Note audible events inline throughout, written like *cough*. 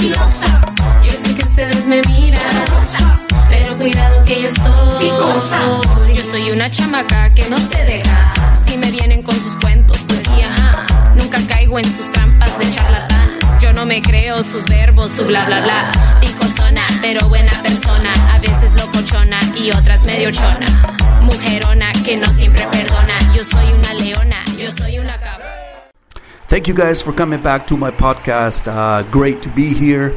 Yo sé que ustedes me miran, pero cuidado que yo estoy. Yo soy una chamaca que no se deja. Si me vienen con sus cuentos, pues sí, ajá. Nunca caigo en sus trampas de charlatán. Yo no me creo sus verbos, su bla bla bla. Picosona, pero buena persona. A veces locochona y otras medio chona. Mujerona que no siempre perdona. Yo soy una leona, yo soy una cabra. Thank you guys for coming back to my podcast. Uh, great to be here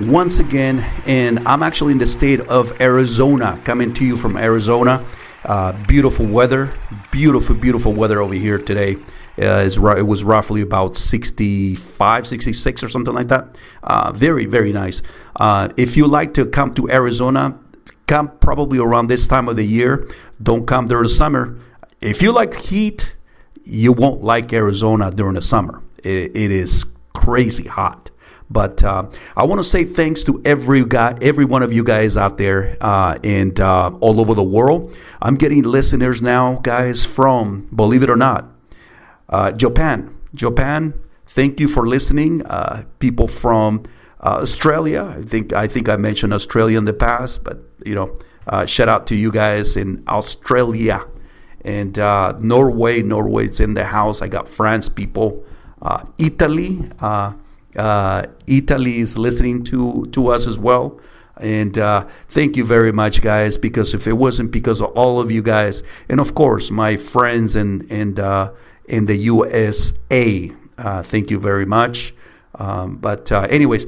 once again. And I'm actually in the state of Arizona, coming to you from Arizona. Uh, beautiful weather, beautiful, beautiful weather over here today. Uh, it was roughly about 65, 66 or something like that. Uh, very, very nice. Uh, if you like to come to Arizona, come probably around this time of the year. Don't come during the summer. If you like heat, you won't like Arizona during the summer. it, it is crazy hot. But uh, I want to say thanks to every guy, every one of you guys out there uh, and uh, all over the world. I'm getting listeners now, guys, from believe it or not, uh, Japan. Japan. Thank you for listening. Uh, people from uh, Australia. I think I think I mentioned Australia in the past, but you know, shout out to you guys in Australia and uh, Norway. Norway's in the house. I got France people. Uh, Italy. Uh, uh Italy is listening to to us as well. And uh, thank you very much, guys. Because if it wasn't because of all of you guys, and of course my friends and and in the USA, thank you very much. Um, but anyways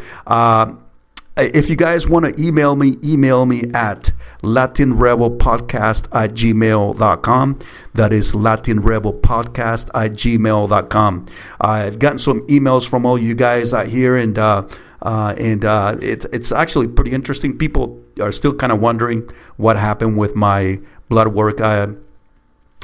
if you guys want to email me, email me at latinrebelpodcast at gmail.com. That is latinrebelpodcast at gmail.com. I've gotten some emails from all you guys out here, and uh, uh, and uh, it's it's actually pretty interesting. People are still kind of wondering what happened with my blood work. I,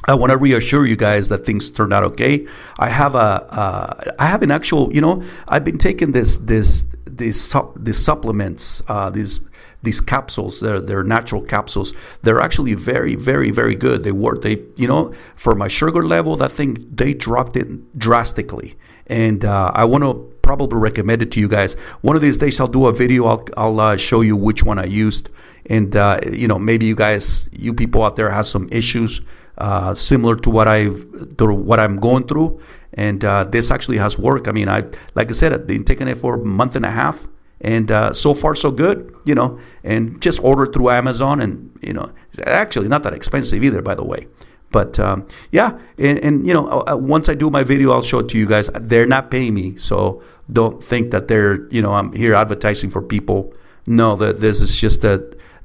I want to reassure you guys that things turned out okay. I have a, uh, I have an actual, you know, I've been taking this, this, these, these supplements, uh, these, these capsules. They're, they're natural capsules. They're actually very, very, very good. They work. They, you know, for my sugar level, that thing they dropped it drastically, and uh, I want to probably recommend it to you guys. One of these days, I'll do a video. I'll, I'll uh, show you which one I used, and uh, you know, maybe you guys, you people out there, have some issues uh, similar to what I've to what I'm going through. And uh, this actually has worked. I mean, I like I said, I've been taking it for a month and a half, and uh, so far so good. You know, and just ordered through Amazon, and you know, actually not that expensive either, by the way. But um, yeah, and, and, you know, uh, uh, once I do my video, I'll show it to you guys. They're not paying me, so don't think that they're you know I'm here advertising for people. No, that this is just a,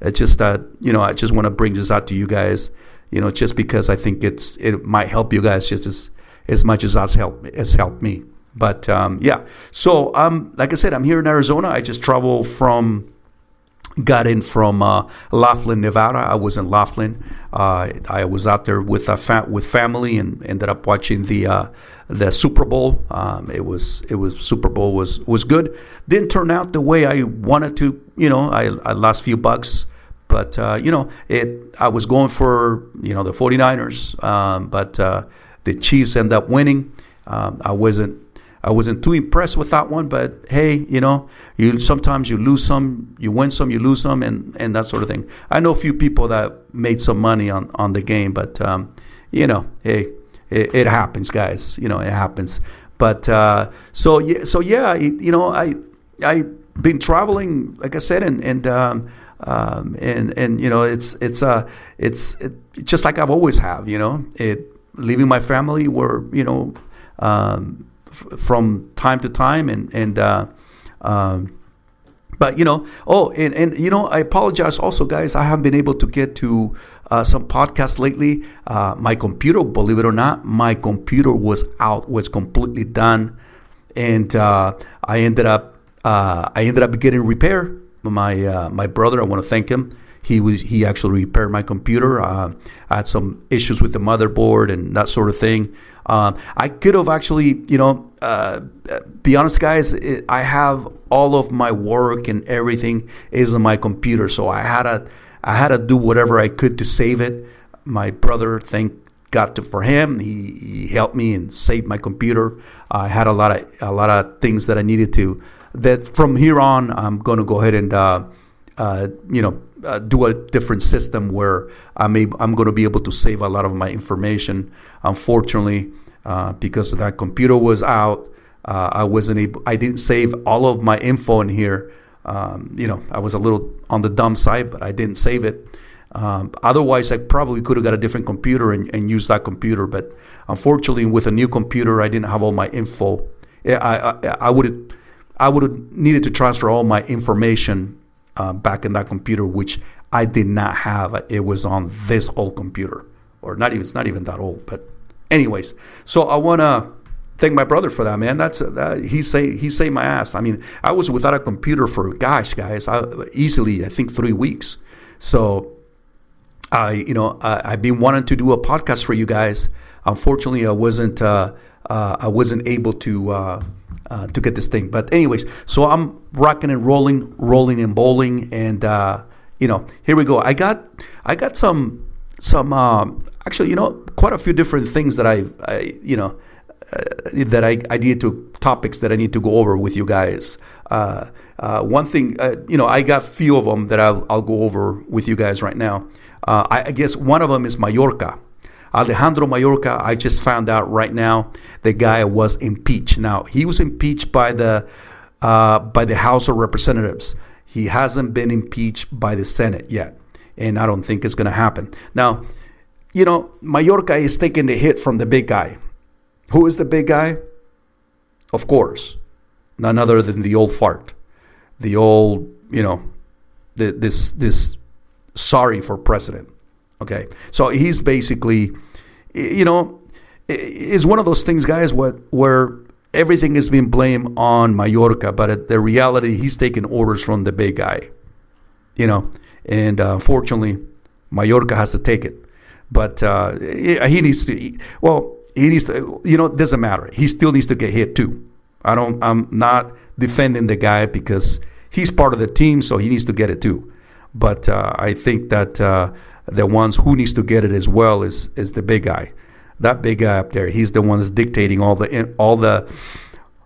it's just a, you know, I just want to bring this out to you guys you know, just because I think it's it might help you guys just as as much as has helped has helped me. But um, yeah, so um, like I said, I'm here in Arizona. I just travel from got in from uh, Laughlin, Nevada. I was in Laughlin. Uh, I was out there with a fa- with family and ended up watching the uh, the Super Bowl. Um, it was it was Super Bowl was was good. Didn't turn out the way I wanted to. You know, I, I lost a few bucks but uh, you know, it. I was going for you know the 49ers, um, but uh, the Chiefs end up winning. Um, I wasn't. I wasn't too impressed with that one, but hey, you know, you sometimes you lose some, you win some, you lose some, and, and that sort of thing. I know a few people that made some money on, on the game, but um, you know, hey, it, it, happens, guys. You know, it happens. But uh, so yeah, so yeah, you know, I I been traveling, like I said, and and um, um, and and you know it's it's uh it's it, just like I've always have you know it leaving my family were you know um, f- from time to time and and uh, um, but you know oh and, and you know I apologize also guys. I haven't been able to get to uh, some podcasts lately. Uh, my computer believe it or not my computer was out was completely done. And uh, I ended up uh, I ended up getting repair my uh, my brother. I want to thank him. He was he actually repaired my computer. Uh, I had some issues with the motherboard and that sort of thing. Um, I could have actually, you know, uh, be honest, guys. It, I have all of my work and everything is on my computer, so I had to I had to do whatever I could to save it. My brother, thank God to, for him. He, he helped me and saved my computer. I had a lot of a lot of things that I needed to. That from here on, I'm going to go ahead and uh, uh, you know uh, do a different system where I'm able, I'm going to be able to save a lot of my information. Unfortunately, uh, because that computer was out, uh, I wasn't able. I didn't save all of my info in here. Um, you know, I was a little on the dumb side, but I didn't save it. Um, otherwise, I probably could have got a different computer and, and used that computer. But unfortunately, with a new computer, I didn't have all my info. I I, I would I would have needed to transfer all my information uh, back in that computer, which I did not have. It was on this old computer, or not even it's not even that old. But anyways, so I want to thank my brother for that, man. That's uh, he say he saved my ass. I mean, I was without a computer for gosh, guys, I, easily I think three weeks. So I, you know, I, have been wanting to do a podcast for you guys. Unfortunately, I wasn't, uh, uh, I wasn't able to, uh, uh to get this thing. But anyways, so I'm rocking and rolling, rolling and bowling, and uh, you know, here we go. I got, I got some, some, um, actually, you know, quite a few different things that I've, I, you know, uh, that I, I need to topics that I need to go over with you guys. one thing, you know, I got few of them that I'll, I'll go over with you guys right now. Uh, I, I guess one of them is Mayorkas. Alejandro Mayorkas, I just found out right now the guy was impeached. Now he was impeached by the uh, by the House of Representatives. He hasn't been impeached by the Senate yet, and I don't think it's going to happen. Now, you know, Mayorkas is taking the hit from the big guy. Who is the big guy? Of course, none other than the old fart, the old, you know, the, this this sorry for president. Okay, so he's basically, you know, is one of those things, guys, what where everything is being blamed on Mayorkas, but the reality, he's taking orders from the big guy, you know, and uh, unfortunately, Mayorkas has to take it. But uh, he needs to, well, he needs to, you know, it doesn't matter. He still needs to get hit too. I don't, I'm not defending the guy because he's part of the team, so he needs to get it too. But uh, I think that uh, the ones who needs to get it as well is is the big guy. That big guy up there, he's the one that's dictating all the all the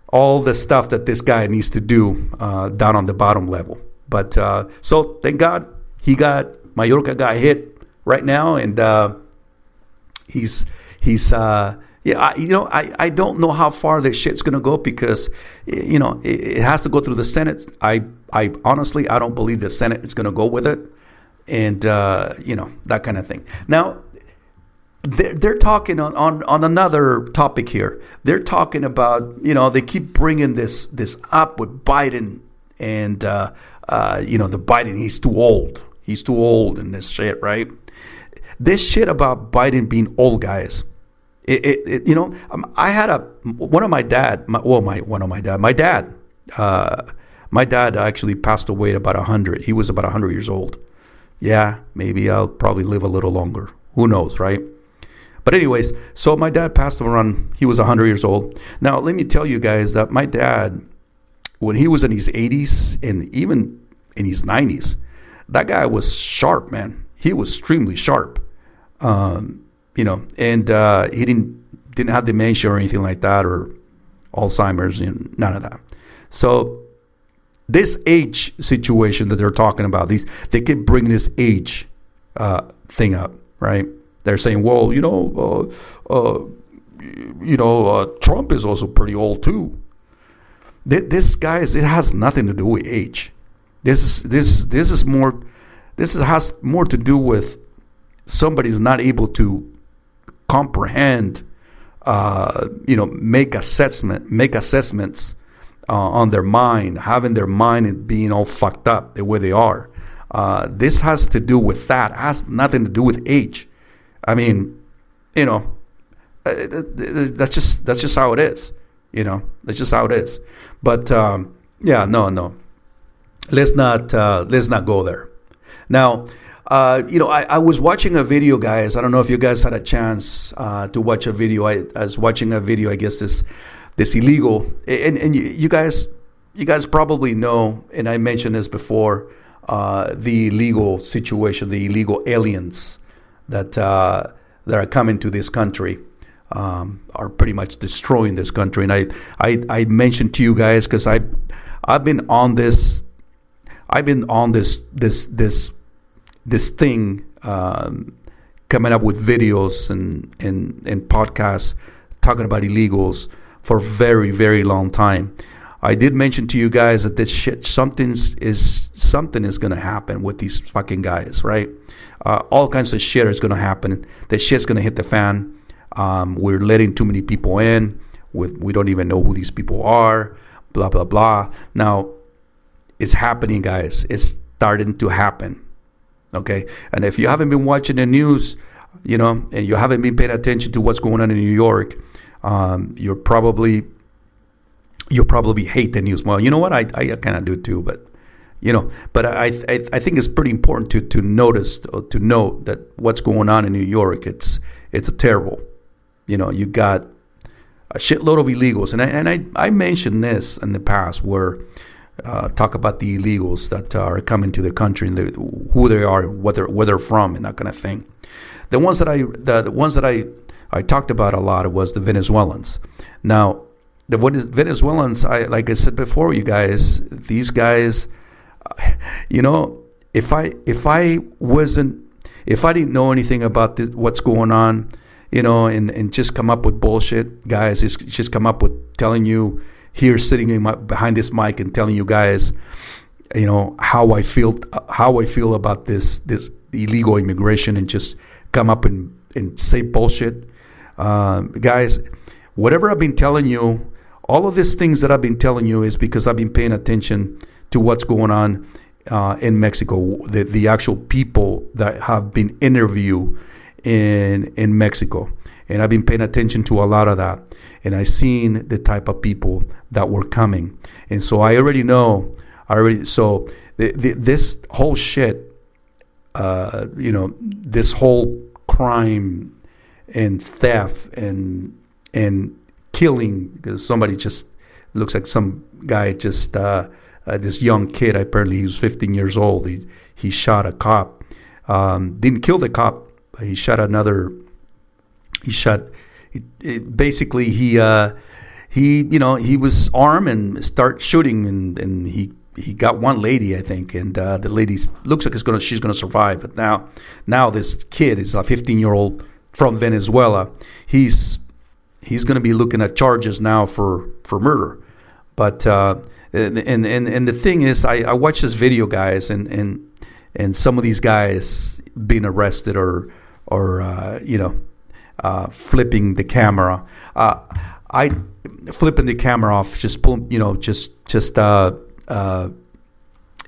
all the stuff that this guy needs to do uh, down on the bottom level. But uh, so thank God he got Mayorkas got hit right now, and uh, he's he's uh, yeah, I, you know, I, I don't know how far this shit's gonna go because, you know, it, it, has to go through the Senate. I I honestly I don't believe the Senate is gonna go with it, and uh, you know that kind of thing. Now, they're, they're talking on, on on another topic here. They're talking about you know they keep bringing this this up with Biden and uh, uh, you know the Biden he's too old. He's too old in this shit, right? This shit about Biden being old, guys it, it, it, you know, um, I had a one of my dad. My, well, my one of my dad. My dad. Uh, my dad actually passed away at about hundred. He was about hundred years old. Yeah, maybe I'll probably live a little longer. Who knows, right? But anyways, so my dad passed around. He was hundred years old. Now let me tell you guys that my dad, when he was in his eighties and even in his nineties, that guy was sharp, man. He was extremely sharp. Um, you know, and uh, he didn't didn't have dementia or anything like that or Alzheimer's, and none of that. So this age situation that they're talking about, these they keep bringing this age uh, thing up, right? They're saying, well, you know, uh, uh you know, uh, Trump is also pretty old too. This guy is, it has nothing to do with age. This is this this is more this is, has more to do with somebody's not able to comprehend, uh, you know, make assessment, make assessments uh, on their mind, having their mind and being all fucked up the way they are. Uh, this has to do with that. It has nothing to do with age. I mean, you know, uh, that's just that's just how it is. You know, that's just how it is. But um, yeah, no, no. Let's not uh, let's not go there. Now, uh, you know, I, I, was watching a video, guys. I don't know if you guys had a chance uh, to watch a video. I, I, was watching a video. I guess this this illegal, and, and you, guys you guys probably know, and I mentioned this before, uh, the illegal situation, the illegal aliens that uh, that are coming to this country um, are pretty much destroying this country. And I, I, I mentioned to you guys because I, I've been on this, I've been on this, this, this, this thing, um, coming up with videos and, and, and podcasts talking about illegals for very, very long time. I did mention to you guys that this shit, something's is something is gonna happen with these fucking guys, right? Uh, all kinds of shit is gonna happen. That shit's gonna hit the fan. Um, we're letting too many people in. With we don't even know who these people are. Blah blah blah. Now, it's happening, guys. It's starting to happen. Okay, and if you haven't been watching the news, you know, and you haven't been paying attention to what's going on in New York, um, you're probably you'll probably hate the news. Well, you know what? I, I kind of do too, but you know, but I, I, I think it's pretty important to to notice to note that what's going on in New York. It's it's a terrible. You know, you got a shitload of illegals, and I and I, I mentioned this in the past where. Uh, talk about the illegals that are coming to the country and the, who they are, what they're, where they're from, and that kind of thing. The ones that I the, the ones that I I talked about a lot it was the Venezuelans. Now, the Venezuelans, I like I said before, you guys, these guys, *laughs* you know, if I if I wasn't if I didn't know anything about this, what's going on, you know, and, and just come up with bullshit, guys, just, just come up with telling you here sitting my, behind this mic and telling you guys, you know, how I feel how I feel about this this illegal immigration and just come up and, and say bullshit, um, guys. Whatever I've been telling you all of these things that I've been telling you is because I've been paying attention to what's going on uh, in Mexico, the, the actual people that have been interviewed in in Mexico, and I've been paying attention to a lot of that, and I've seen the type of people that were coming, and so I already know. I already so the, the, this whole shit, uh, you know, this whole crime and theft and and killing because somebody just looks like some guy just uh, uh, this young kid. Apparently, he was 15 years old. He he shot a cop. Um, didn't kill the cop. But he shot another. He shot. It, it, basically, he uh, he you know he was armed and start shooting and, and he he got one lady I think and uh, the lady looks like it's gonna she's gonna survive. But now now this kid is a 15 year old from Venezuela. He's he's going to be looking at charges now for for murder. But uh, and, and and the thing is, I, I watch this video, guys, and and and some of these guys being arrested or or uh, you know uh, flipping the camera. Uh, I flipping the camera off, just pull, you know, just just uh, uh,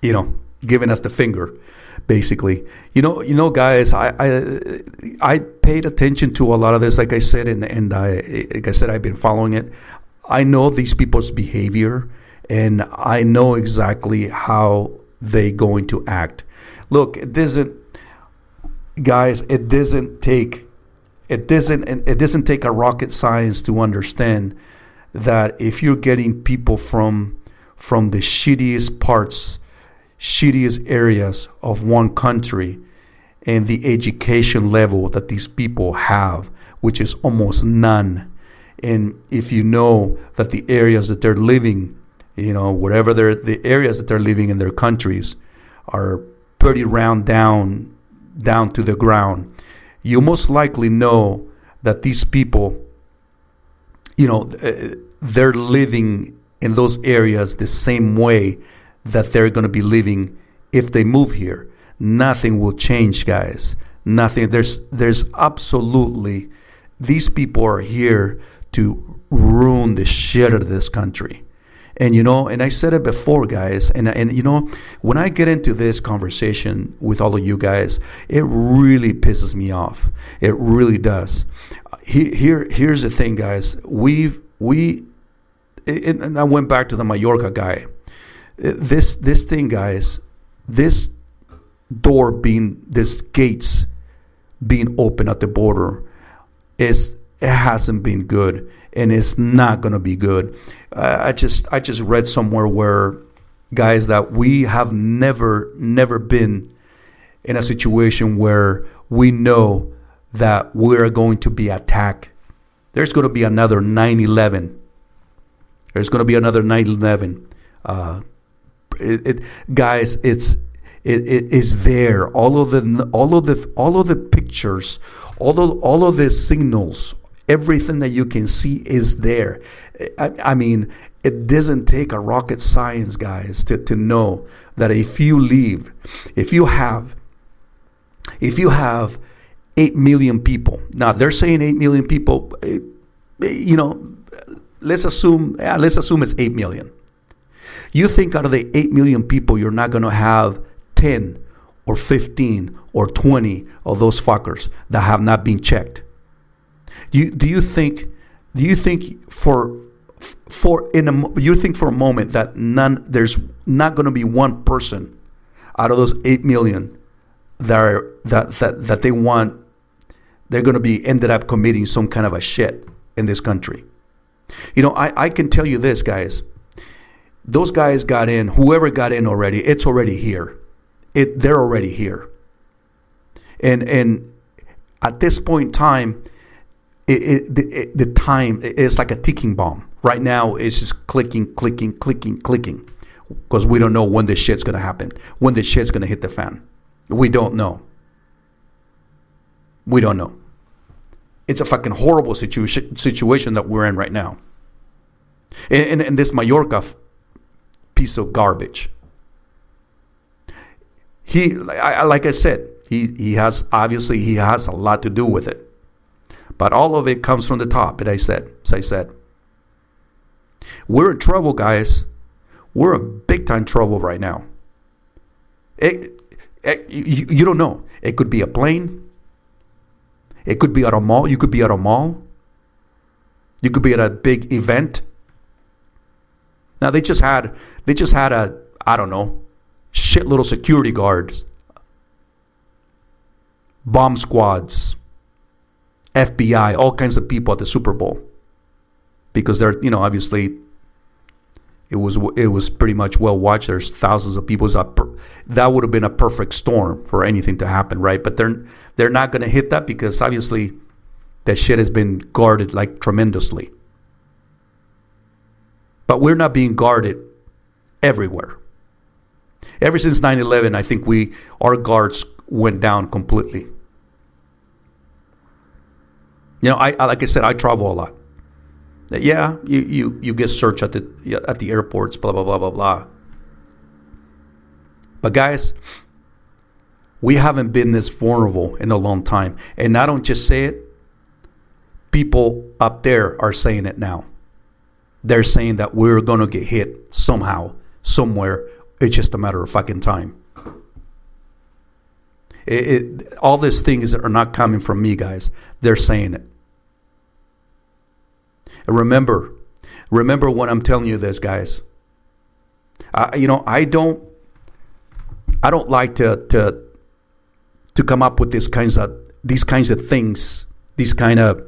you know, giving us the finger basically. You know, you know, guys, I, I, I paid attention to a lot of this, like I said, and and I, like I said, I've been following it. I know these people's behavior, and I know exactly how they going to act. Look, it doesn't, guys. It doesn't take, it doesn't, it doesn't take a rocket science to understand that if you're getting people from from the shittiest parts shittiest areas of one country and the education level that these people have, which is almost none. And if you know that the areas that they're living, you know, wherever they're, the areas that they're living in their countries are pretty round down, down to the ground, you most likely know that these people, you know, uh, they're living in those areas the same way that they're going to be living if they move here. Nothing will change, guys. Nothing. There's there's absolutely these people are here to ruin the shit out of this country. And you know, and I said it before, guys, and and you know, when I get into this conversation with all of you guys, it really pisses me off. It really does. Here, here's the thing, guys. We've we, and I went back to the Mallorca guy this this thing, guys, this door being this gates being open at the border is it hasn't been good and it's not going to be good. Uh, I just I just read somewhere where guys that we have never never been in a situation where we know that we're going to be attacked. There's going to be another 9 11. There's going to be another 9 11. Uh, it, it, guys, it's it, it is there. All of the all of the all of the pictures, all of all of the signals, everything that you can see is there. I, I mean, it doesn't take a rocket science, guys, to, to know that if you leave, if you have, if you have eight million people, now they're saying eight million people, eh, eh, you know, let's assume, yeah, let's assume it's eight million. You think out of the eight million people, you're not going to have 10 or 15 or 20 of those fuckers that have not been checked. Do you, do you think, do you think for for in a you think for a moment that none there's not going to be one person out of those 8 million that are, that that that they want they're going to be ended up committing some kind of a shit in this country? You know i i can tell you this guys. Those guys got in whoever got in already it's already here it they're already here and and at this point in time it, it, the, the time is like a ticking bomb Right now, it's just clicking, clicking, clicking, clicking, because we don't know when this shit's gonna happen, when this shit's gonna hit the fan. We don't know. We don't know. It's a fucking horrible situation that we're in right now. And, and, and this Mayorkas piece of garbage. He, like I said, he, he has obviously he has a lot to do with it, but all of it comes from the top. As I said, as I said. We're in trouble, guys. We're in big time trouble right now. It, it, you, you don't know. It could be a plane. It could be at a mall. You could be at a mall. You could be at a big event. Now they just had they just had a I don't know shit little security guards, bomb squads, FBI, all kinds of people at the Super Bowl because they're you know obviously it was it was pretty much well watched. There's thousands of people. That would have been a perfect storm for anything to happen, right? But they're they're not going to hit that because obviously that shit has been guarded like tremendously. But we're not being guarded everywhere. Ever since 9/11, I think we our guards went down completely. You know, I like I said, I travel a lot. Yeah, you, you, you get searched at the at the airports, blah blah blah blah blah. But guys, we haven't been this vulnerable in a long time. And I don't just say it, people up there are saying it now. They're saying that we're to get hit somehow, somewhere. It's just a matter of fucking time. It, it, all these things are not coming from me, guys. They're saying it. And remember, remember what I'm telling you this, guys. I, you know, I don't, I don't like to to to come up with these kinds of these kinds of things, these kind of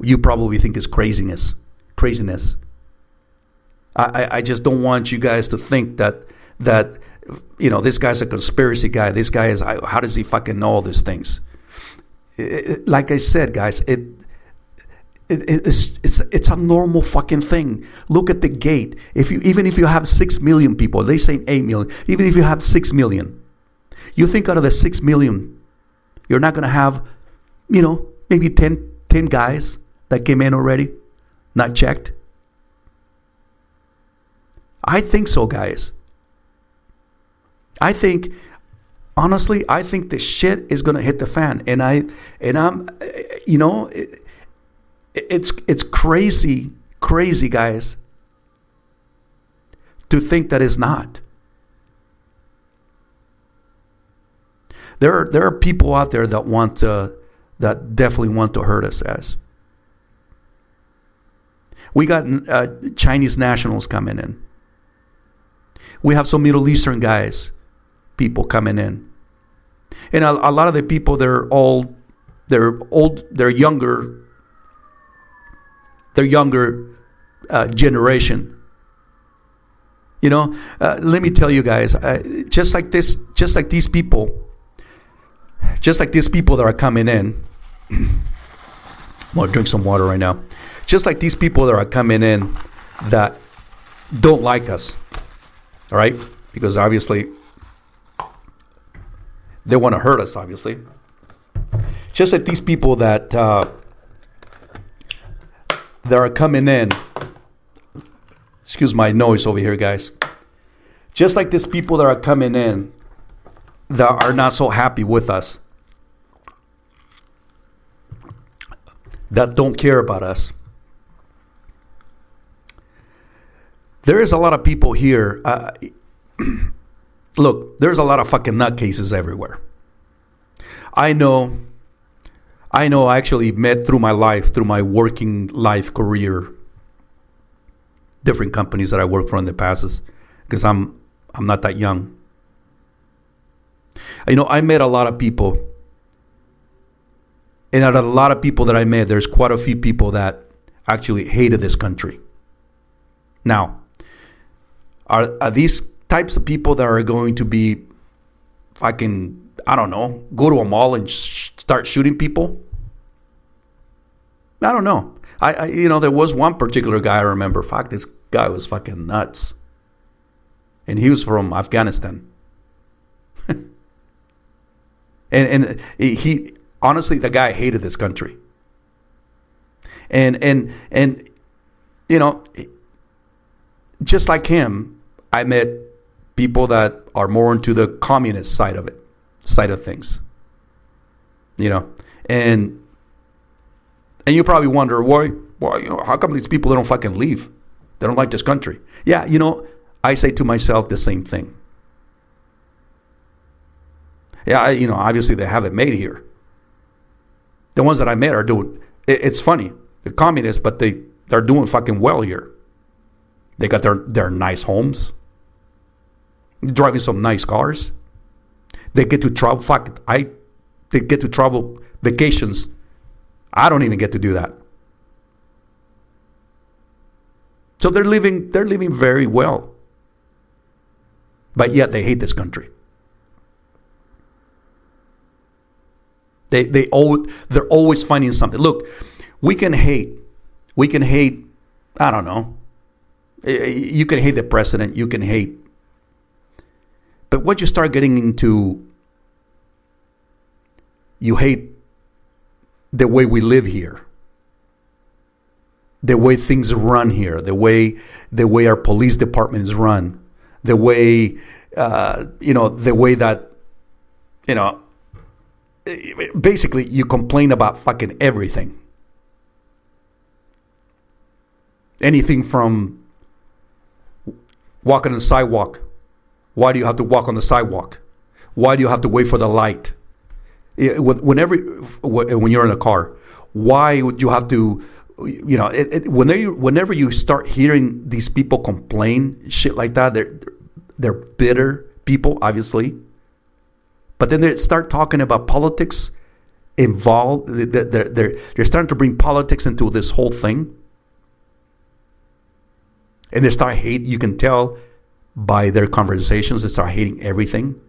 you probably think is craziness, craziness. I, I just don't want you guys to think that that you know this guy's a conspiracy guy. This guy is how does he fucking know all these things? It, like I said, guys, it it, it's, it's, it's a normal fucking thing. Look at the gate. If you, even if you have 6 million people, they say 8 million, even if you have 6 million, you think out of the 6 million, you're not going to have, you know, maybe 10, 10 guys that came in already, not checked? I think so, guys. I think honestly, I think the shit is gonna hit the fan, and I and I'm, you know, it's it's crazy, crazy, guys, to think that it's not. There are there are people out there that want to that definitely want to hurt us as. We got uh, Chinese nationals coming in. We have some Middle Eastern guys, people coming in, and a, a lot of the people they're all they're old, they're younger their younger uh, generation. You know, uh, let me tell you guys, uh, just like this, just like these people, just like these people that are coming in. I'm gonna drink some water right now. Just like these people that are coming in that don't like us, all right? Because obviously they want to hurt us, obviously. Just like these people that uh, that are coming in. Excuse my noise over here, guys. Just like these people that are coming in that are not so happy with us, that don't care about us. There is a lot of people here. Uh, *clears throat* look, there's a lot of fucking nutcases everywhere. I know, I know. I actually met through my life, through my working life career, different companies that I worked for in the past, because I'm I'm not that young. You know, I met a lot of people, and out of a lot of people that I met, there's quite a few people that actually hated this country. Now, are are these types of people that are going to be fucking I don't know, go to a mall and sh- start shooting people? I don't know. I, I, you know, there was one particular guy I remember. Fuck, this guy was fucking nuts, and he was from Afghanistan. *laughs* and and he honestly, the guy hated this country. And and and you know, just like him, I met people that are more into the communist side of it side of things. You know, and and you probably wonder why why you know how come these people they don't fucking leave? They don't like this country. Yeah, you know, I say to myself the same thing. Yeah, I, you know, obviously they haven't made here. The ones that I met are doing. It, it's funny, they're communists, but they they're doing fucking well here. They got their their nice homes, driving some nice cars. They get to travel. Fuck, I they get to travel vacations. I don't even get to do that. So they're living they're living very well. But yet they hate this country. They they always they're always finding something. Look, we can hate. We can hate I don't know. Eh, eh, you can hate the president, you can hate but once you start getting into, you hate the way we live here, the way things run here, the way the way our police department is run, the way uh, you know the way that you know. Basically, you complain about fucking everything. Anything from walking on the sidewalk why do you have to walk on the sidewalk? Why do you have to wait for the light? Whenever, when you're in a car, why would you have to, you know, it, it, whenever, whenever you start hearing these people complain shit like that, they're, they're bitter people, obviously. But then they start talking about politics involved. They're, they're, they're starting to bring politics into this whole thing. And they start hate. You can tell by their conversations. They start hating everything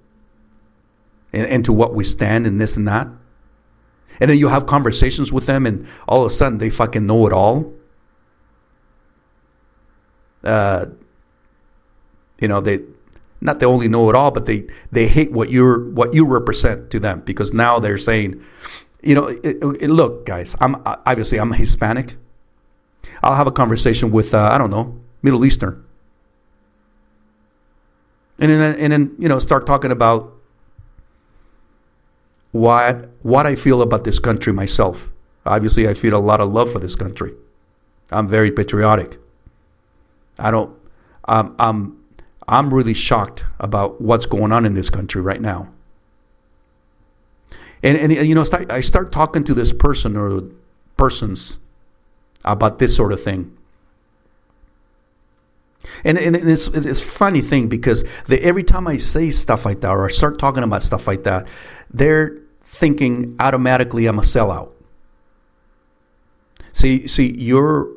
and, and to what we stand and this and that. And then you have conversations with them, and all of a sudden they fucking know it all. Uh, you know they not they only know it all, but they they hate what you're what you represent to them because now they're saying, you know, it, it, look, guys, I'm obviously I'm Hispanic. I'll have a conversation with uh, I don't know Middle Eastern and then and then you know start talking about what what I feel about this country myself. Obviously, I feel a lot of love for this country. I'm very patriotic. I don't. Um, I'm I'm really shocked about what's going on in this country right now. And and you know, start, I start talking to this person or persons about this sort of thing. And, and it's, it's a funny thing because the, every time I say stuff like that or I start talking about stuff like that, they're thinking automatically I'm a sellout. See, see, you're,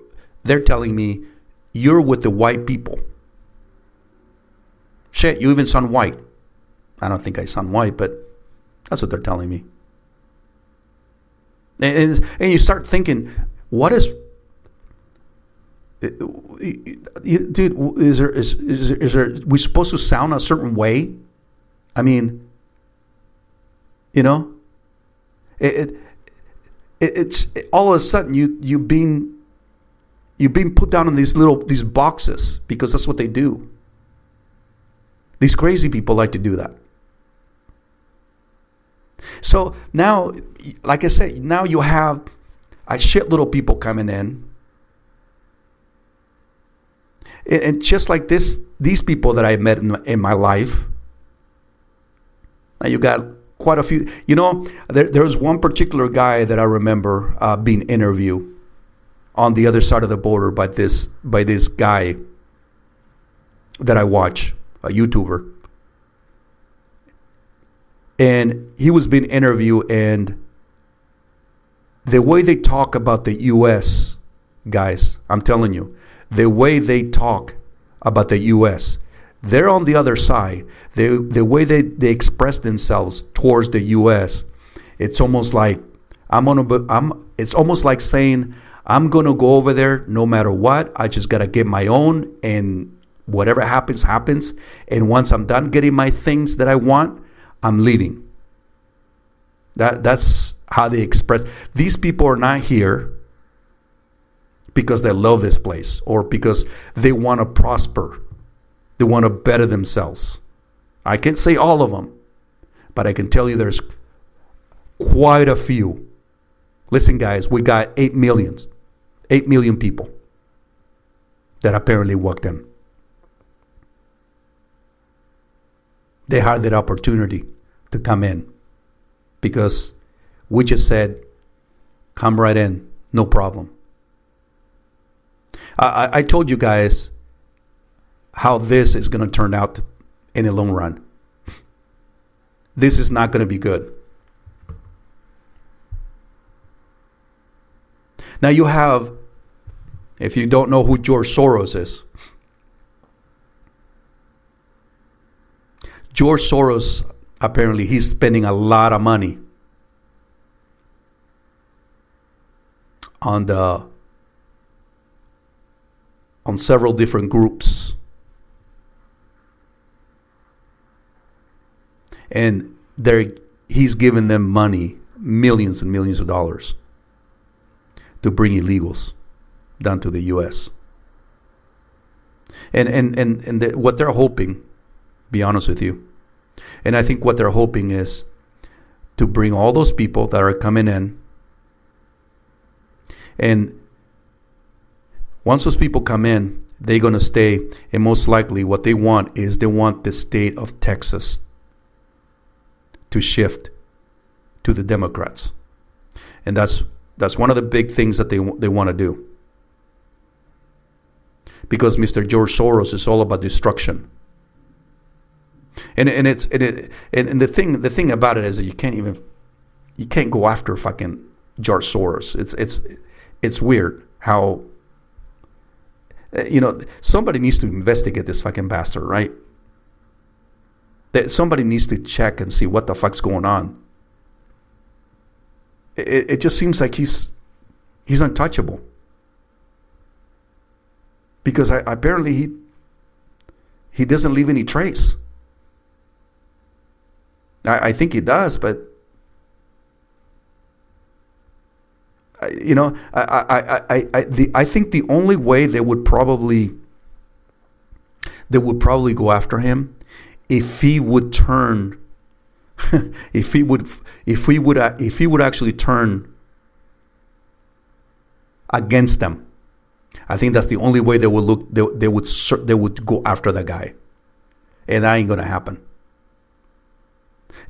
they're telling me you're with the white people. Shit, you even sound white. I don't think I sound white, but That's what they're telling me. And, and, and you start thinking, what is dude is there is, is, is there we supposed to sound a certain way? I mean you know? It, it, it's it, all of a sudden you you being you being put down in these little these boxes because that's what they do. These crazy people like to do that. So now like i said now you have a shit little people coming in and just like this, these people that I met in, in my life, you got quite a few. You know, there, there was one particular guy that I remember uh, being interviewed on the other side of the border by this by this guy that I watch, a YouTuber, and he was being interviewed, and the way they talk about the U.S. guys, I'm telling you, the way they talk about the U.S. They're on the other side. The the way they, they express themselves towards the U.S. It's almost like I'm gonna. I'm. It's almost like saying I'm gonna go over there no matter what. I just gotta get my own, and whatever happens, happens. And once I'm done getting my things that I want, I'm leaving. That that's how they express. These people are not here because they love this place or because they want to prosper. They want to better themselves. I can't say all of them, but I can tell you there's quite a few. Listen, guys, we got 8 millions, 8 million people that apparently walked in. They had that opportunity to come in because we just said, come right in, no problem. I, I told you guys how this is going to turn out in the long run. This is not going to be good. Now, you have, if you don't know who George Soros is, George Soros apparently he's spending a lot of money on the on several different groups. And they he's given them money, millions and millions of dollars, to bring illegals down to the U.S. And and and and the, what they're hoping, be honest with you, and I think what they're hoping is to bring all those people that are coming in and once those people come in, they're going to stay. And most likely, what they want is they want the state of Texas to shift to the Democrats. And that's that's one of the big things that they they want to do. Because Mr. George Soros is all about destruction. And and it's and, it, and the thing the thing about it is that you can't even you can't go after fucking George Soros. It's it's it's weird how Uh, you know, somebody needs to investigate this fucking bastard, right? That somebody needs to check and see what the fuck's going on. It, it just seems like he's he's untouchable because I, apparently he he doesn't leave any trace. I, I think he does, but you know, I, I, I, I, the, I think the only way they would probably they would probably go after him if he would turn *laughs* if he would if he would if he would actually turn against them. I think that's the only way they would look they, they would they would go after the guy. And that ain't gonna happen.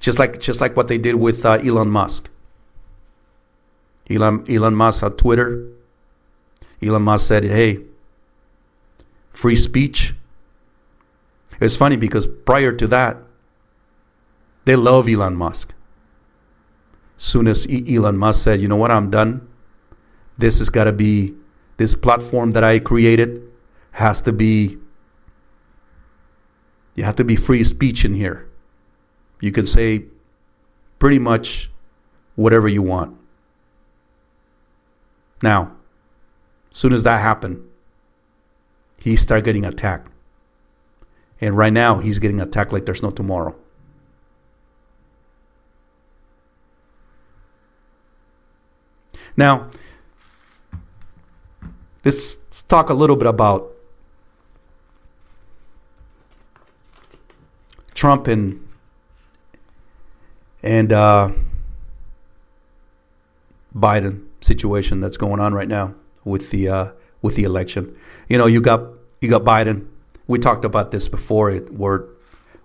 Just like just like what they did with uh, elon musk Elon, Elon Musk on Twitter. Elon Musk said, hey, free speech. It's funny because prior to that, they love Elon Musk. Soon as Elon Musk said, you know what, I'm done. This has got to be, this platform that I created has to be, you have to be free speech in here. You can say pretty much whatever you want. Now, soon as that happened, he started getting attacked. And right now, he's getting attacked like there's no tomorrow. Now, let's talk a little bit about Trump and and uh, Biden situation that's going on right now with the uh, with the election. You know, you got you got Biden. We talked about this before. It were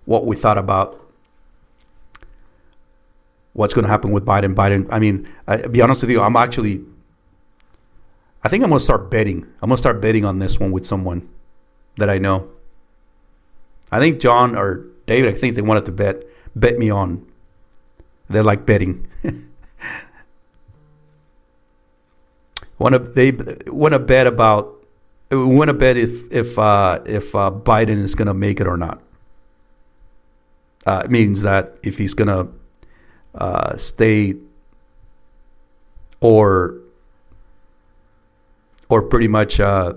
what we thought about what's going to happen with Biden. Biden. I mean, I, be honest with you, I'm actually. I think I'm going to start betting. I'm going to start betting on this one with someone that I know. I think John or David. I think they wanted to bet bet me on. They're like betting. *laughs* want to they want to bet about want to bet if if uh, if uh, Biden is going to make it or not. Uh, it means that if he's going to uh, stay or or pretty much uh,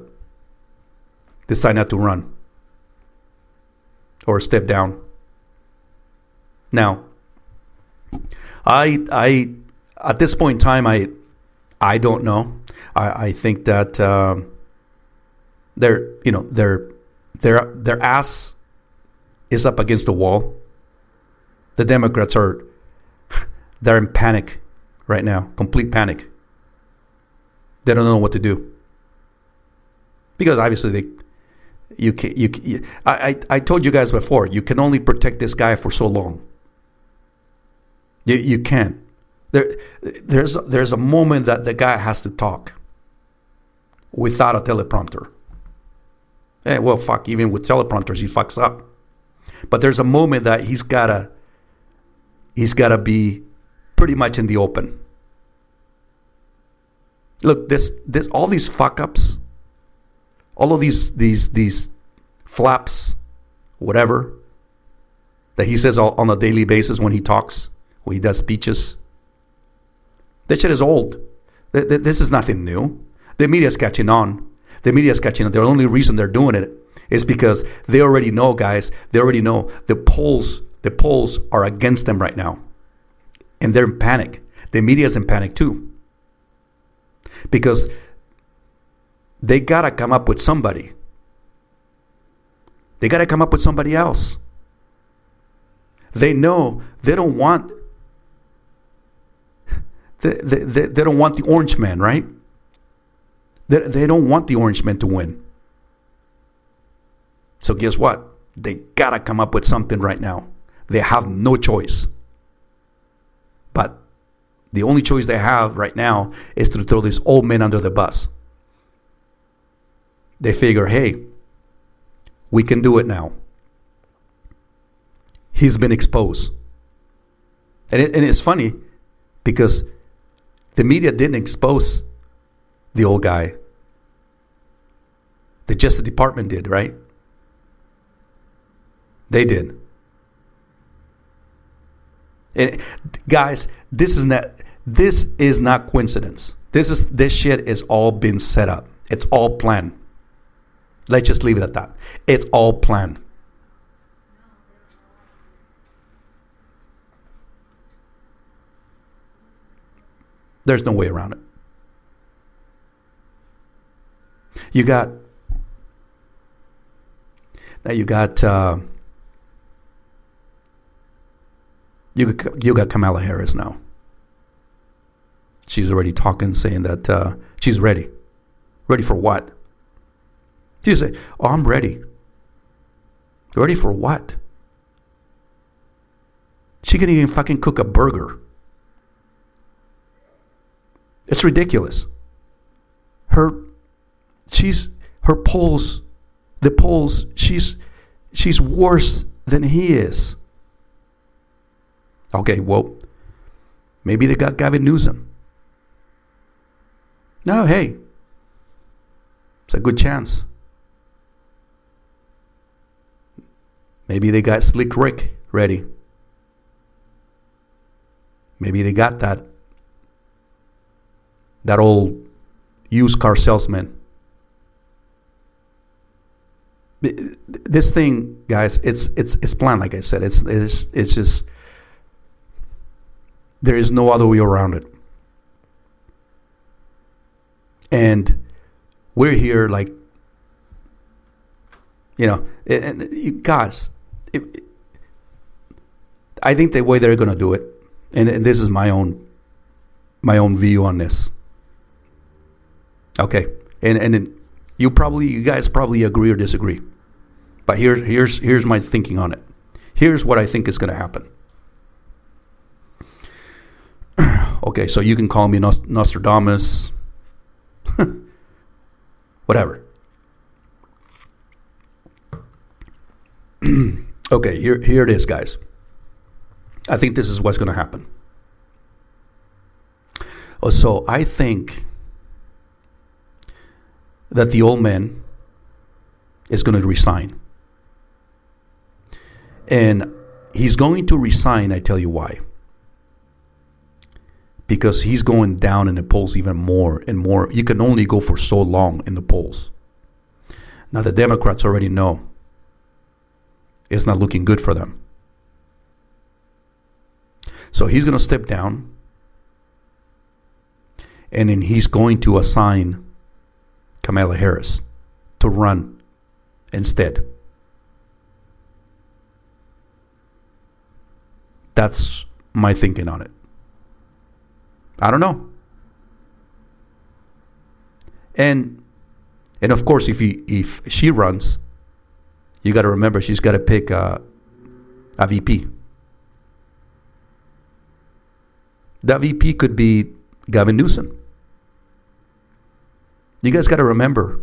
decide not to run or step down. Now, I I at this point in time I I don't know. I, I think that um, their you know their their their ass is up against the wall. The Democrats are *laughs* they're in panic right now, complete panic. They don't know what to do because obviously they you can you, you I, I told you guys before you can only protect this guy for so long. You you can't. There there's there's a moment that the guy has to talk without a teleprompter. Eh, well, fuck, even with teleprompters, he fucks up. But there's a moment that he's gotta he's gotta be pretty much in the open. Look, this this all these fuck ups, all of these these these flaps, whatever that he says on a daily basis when he talks, when he does speeches. That shit is old. This is nothing new. The media is catching on. The media is catching on. The only reason they're doing it is because they already know, guys. They already know the polls. The polls are against them right now, and they're in panic. The media is in panic too, because they gotta come up with somebody. They gotta come up with somebody else. They know they don't want. They, they, they don't want the orange man, right? They, they don't want the Orange man to win. So guess what? They gotta come up with something right now. They have no choice. But the only choice they have right now is to throw these old men under the bus. They figure, hey, we can do it now. He's been exposed. And, it, and it's funny because the media didn't expose the old guy. The Justice Department did, right? They did. And guys, this is not this is not coincidence. This is this shit is all been set up. It's all planned. Let's just leave it at that. It's all planned. There's no way around it. You got now you got uh, you you got Kamala Harris now. She's already talking, saying that uh, she's ready. Ready for what? She say, "Oh, I'm ready." Ready for what? She can even fucking cook a burger. It's ridiculous. Her she's her polls, the polls, she's she's worse than he is. Okay, well, maybe they got Gavin Newsom. No, hey, it's a good chance. Maybe they got Slick Rick ready. Maybe they got that that old used car salesman. This thing, guys, it's it's it's planned. Like I said, it's it's it's just there is no other way around it. And we're here, like you know, and guys, it, I think the way they're to do it, and, and this is my own my own view on this. Okay, and and you probably you guys probably agree or disagree, but here's here's here's my thinking on it. Here's what I think is going to happen. *clears throat* okay, so you can call me Nostradamus, *laughs* whatever. *clears throat* okay, here here it is, guys. I think this is what's going to happen. So I think that the old man is going to resign. And he's going to resign, I tell you why. Because he's going down in the polls even more and more. You can only go for so long in the polls. Now, the Democrats already know it's not looking good for them. So he's going to step down and then he's going to assign Kamala Harris to run instead. That's my thinking on it. I don't know. And and of course, if he, if she runs, you got to remember she's got to pick uh, a, a VP. That VP could be Gavin Newsom. You guys got to remember.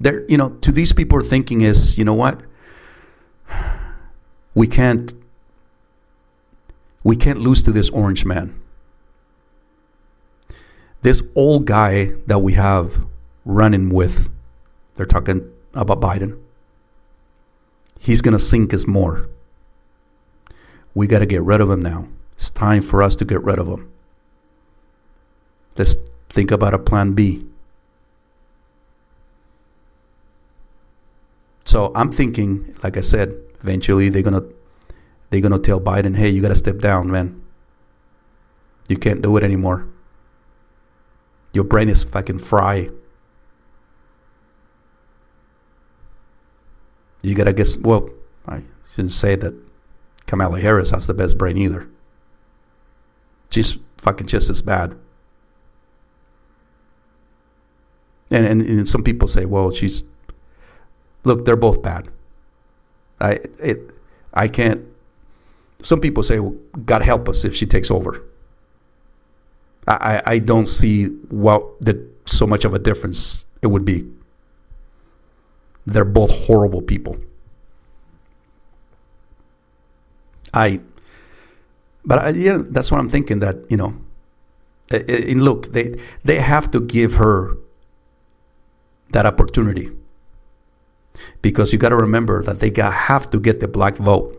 There, you know, to these people thinking is, you know what? We can't we can't lose to this orange man. This old guy that we have running with, they're talking about Biden. He's going to sink us more. We got to get rid of him now. It's time for us to get rid of him. Let's think about a plan B. So I'm thinking, like I said, eventually they're gonna they're gonna tell Biden, hey, you gotta step down, man. You can't do it anymore. Your brain is fucking fried. You gotta guess. Well, I shouldn't say that Kamala Harris has the best brain either. She's fucking just as bad. And, and, and some people say, well, she's look, they're both bad. I it I can't. Some people say, well, God help us if she takes over. I, I don't see what that so much of a difference it would be. They're both horrible people. I, but I, yeah, that's what I'm thinking. That you know, and look, they they have to give her that opportunity because you got to remember that they got, have to get the black vote.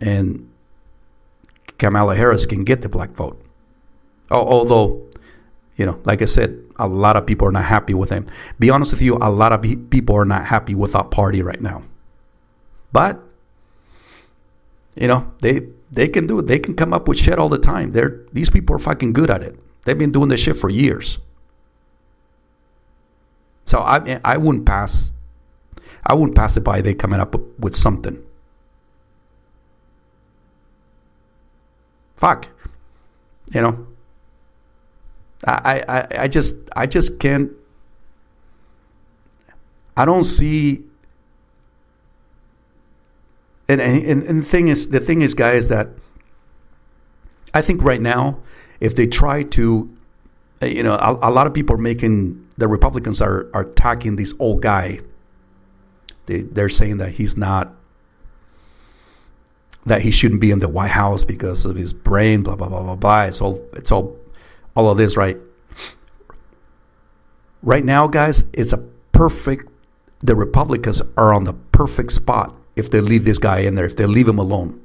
And Kamala Harris can get the black vote. Although, you know, like I said, a lot of people are not happy with him. Be honest with you, a lot of people are not happy with that party right now. But, you know, they they can do it. They can come up with shit all the time. They're these people are fucking good at it. They've been doing this shit for years. So I I wouldn't pass I wouldn't pass it by they coming up with something. Fuck. You know. I, I, I just I just can't I don't see and, and and the thing is the thing is guys that I think right now if they try to Uh, you know a, a lot of people are making the Republicans are, are attacking this old guy. They, they're saying that he's not, that he shouldn't be in the White House because of his brain, blah, blah, blah, blah, blah. It's all, it's all, all of this, right? Right now, guys, it's a perfect, the Republicans are on the perfect spot if they leave this guy in there, if they leave him alone.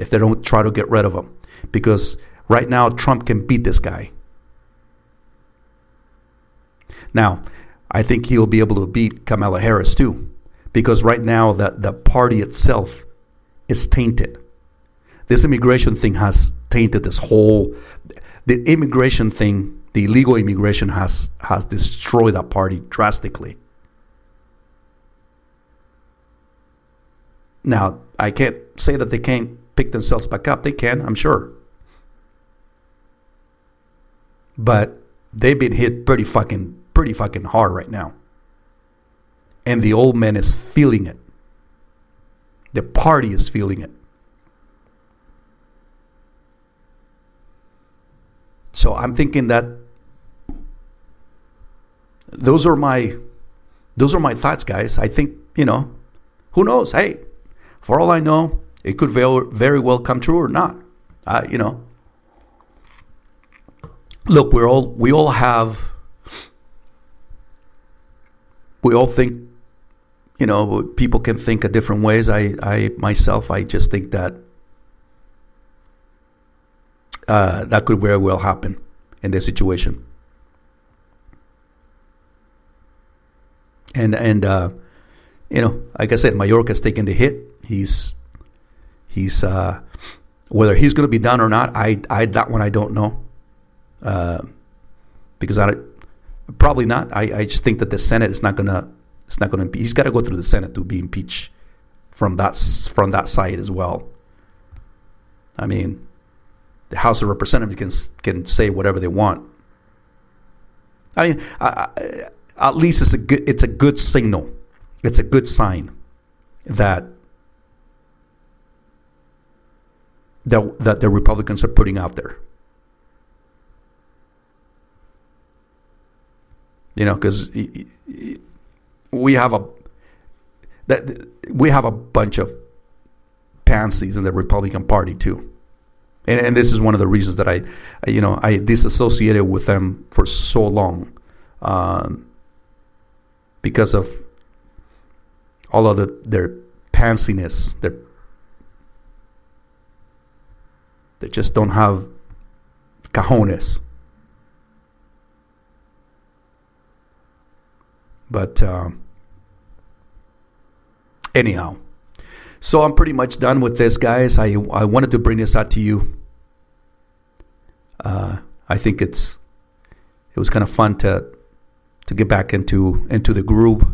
if they don't try to get rid of him. Because right now, Trump can beat this guy. Now, I think he'll be able to beat Kamala Harris too, because right now the, the party itself is tainted. This immigration thing has tainted this whole. The immigration thing, the illegal immigration has has destroyed that party drastically. Now, I can't say that they can't pick themselves back up. They can, I'm sure. But they've been hit pretty fucking pretty fucking hard right now. And the old man is feeling it. The party is feeling it. So I'm thinking that those are my those are my thoughts, guys. I think, you know, who knows? Hey, for all I know, it could very, well come true or not. Uh, you know, look, we're all we all have we all think you know people can think of different ways. I i myself i just think that uh, that could very well happen in this situation. And and uh, you know like i said Mayorkas taken the hit. He's he's uh, whether he's going to be done or not i i that one i don't know because i Probably not. I, I just think that the Senate is not gonna. It's not gonna. He's got to go through the Senate to be impeached from that from that side as well. I mean, the House of Representatives can can say whatever they want. I mean, I, I, at least it's a good it's a good signal. It's a good sign that that that the Republicans are putting out there. You know, because we have a that we have a bunch of pansies in the Republican Party too, and, and this is one of the reasons that I, you know, I disassociated with them for so long, um, because of all of the, their pansiness, their they just don't have cajones. But uh, anyhow, so I'm pretty much done with this, guys. I I wanted to bring this out to you. Uh, I think it's it was kind of fun to to get back into into the groove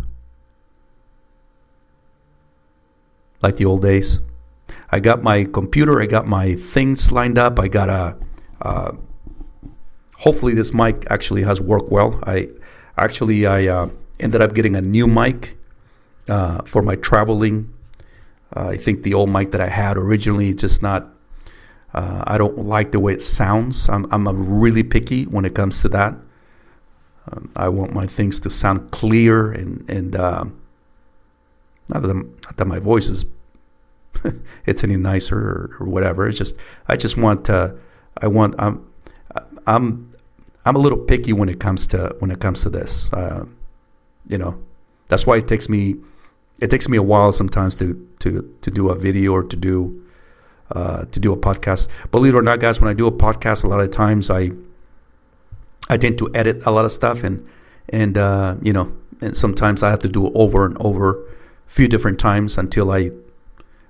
like the old days. I got my computer, I got my things lined up. I got a. Uh, hopefully, this mic actually has worked well. I actually I uh, ended up getting a new mic uh, for my traveling. Uh, I think the old mic that I had originally just not. Uh, I don't like the way it sounds. I'm I'm really picky when it comes to that. Um, I want my things to sound clear and and uh, not that I'm, not that my voice is *laughs* it's any nicer or, or, whatever. It's just I just want I want I'm I'm I'm a little picky when it comes to when it comes to this. Uh, you know, that's why it takes me it takes me a while sometimes to to to do a video or to do uh, to do a podcast. Believe it or not, guys, when I do a podcast, a lot of times I I tend to edit a lot of stuff and and uh, you know and sometimes I have to do it over and over a few different times until I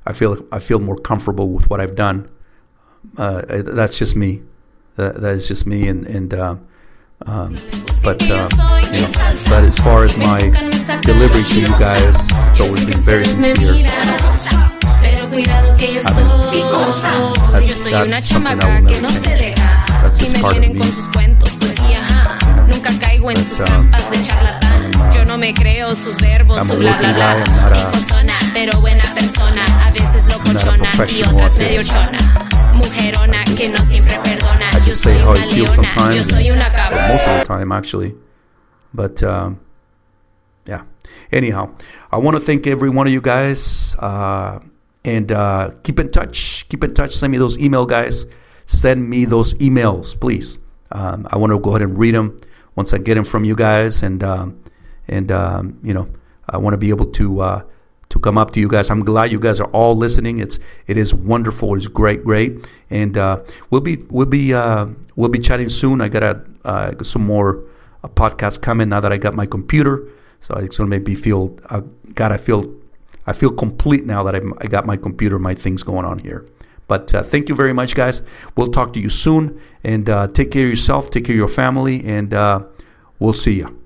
I feel I feel more comfortable with what I've done. Uh, that's just me. That, that is just me, and and uh, um, but uh, you know, but as far as my delivery to you guys, it's always been very sincere. I mean, that's, that's something I will never change. That's just part of me. Nunca caigo en sus trampas de charlatán. Yo no me creo sus verbos, su bla bla bla. Mi persona, pero buena persona. A veces locochona y otras medio chona. Mujerona que no siempre perdona. Yo soy una leona. Yo soy una cabra. Most of the time, actually. But um, yeah. Anyhow, I want to thank every one of you guys. Uh, and uh, keep in touch. Keep in touch. Send me those email, guys. Send me those emails, please. Um, I want to go ahead and read them once I get them from you guys, and um, and um, you know, I want to be able to uh, to come up to you guys. I'm glad you guys are all listening. It's it is wonderful. It's great, great, and uh, we'll be we'll be uh, we'll be chatting soon. I got uh, some more uh, podcasts coming now that I got my computer, so it's gonna make me feel. Uh, God, I feel I feel complete now that I'm, I got my computer, my things going on here. But uh, thank you very much, guys. We'll talk to you soon, and uh, take care of yourself, take care of your family, and uh, we'll see you.